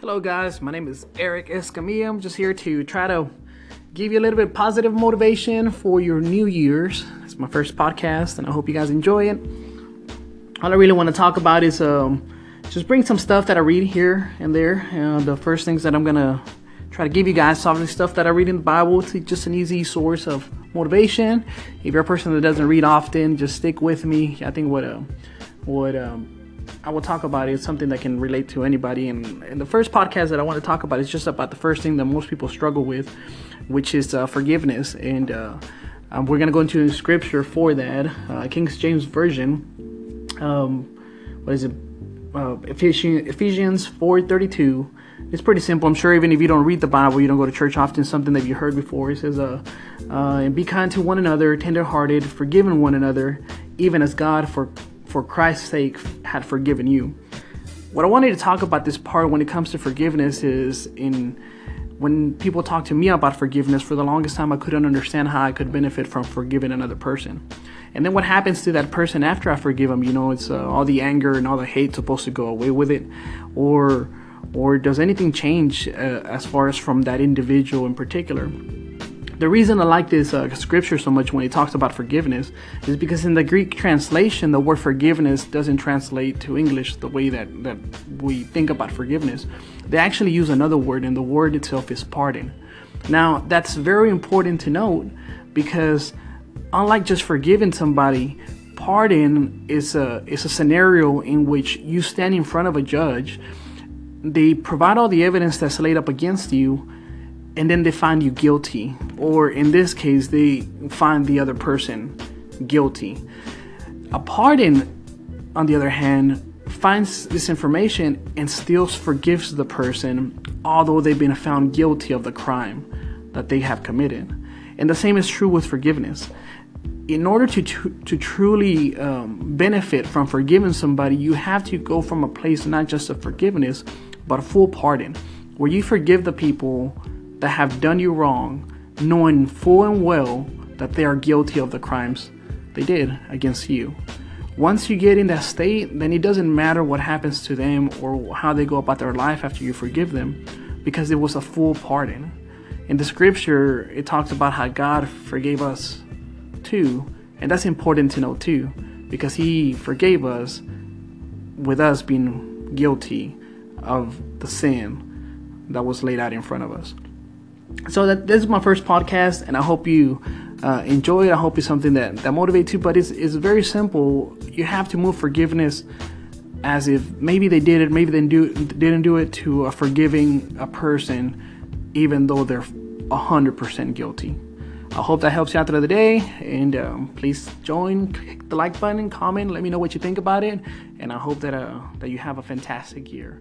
Hello, guys. My name is Eric Escamilla. I'm just here to try to give you a little bit of positive motivation for your New Year's. It's my first podcast, and I hope you guys enjoy it. All I really want to talk about is um, just bring some stuff that I read here and there. And the first things that I'm gonna try to give you guys some of the stuff that I read in the Bible. It's just an easy source of motivation. If you're a person that doesn't read often, just stick with me. I think what uh, what um, I will talk about is something that can relate to anybody. And, and the first podcast that I want to talk about is just about the first thing that most people struggle with, which is uh, forgiveness. And uh, um, we're going to go into scripture for that. Uh, King James Version. Um, what is it? Uh, Ephesians, Ephesians 4.32. It's pretty simple. I'm sure even if you don't read the Bible, you don't go to church often, something that you heard before. It says, uh, uh, and be kind to one another, tenderhearted, forgiving one another, even as God for for Christ's sake had forgiven you. What I wanted to talk about this part when it comes to forgiveness is in when people talk to me about forgiveness, for the longest time I couldn't understand how I could benefit from forgiving another person. And then what happens to that person after I forgive them? You know, it's uh, all the anger and all the hate supposed to go away with it, or or does anything change uh, as far as from that individual in particular? The reason I like this uh, scripture so much when it talks about forgiveness is because in the Greek translation, the word forgiveness doesn't translate to English the way that, that we think about forgiveness. They actually use another word, and the word itself is pardon. Now, that's very important to note because unlike just forgiving somebody, pardon is a, is a scenario in which you stand in front of a judge, they provide all the evidence that's laid up against you and then they find you guilty, or in this case, they find the other person guilty. A pardon, on the other hand, finds this information and still forgives the person, although they've been found guilty of the crime that they have committed. And the same is true with forgiveness. In order to, to truly um, benefit from forgiving somebody, you have to go from a place not just of forgiveness, but a full pardon, where you forgive the people that have done you wrong, knowing full and well that they are guilty of the crimes they did against you. Once you get in that state, then it doesn't matter what happens to them or how they go about their life after you forgive them because it was a full pardon. In the scripture, it talks about how God forgave us too, and that's important to know too because He forgave us with us being guilty of the sin that was laid out in front of us so that this is my first podcast and i hope you uh, enjoy it. I hope it's something that, that motivates you but it's, it's very simple. You have to move forgiveness as if maybe they did it maybe they do, didn't do it to a forgiving a person even though they're 100% guilty. I hope that helps you out throughout the day and um, please join click the like button comment let me know what you think about it and i hope that uh, that you have a fantastic year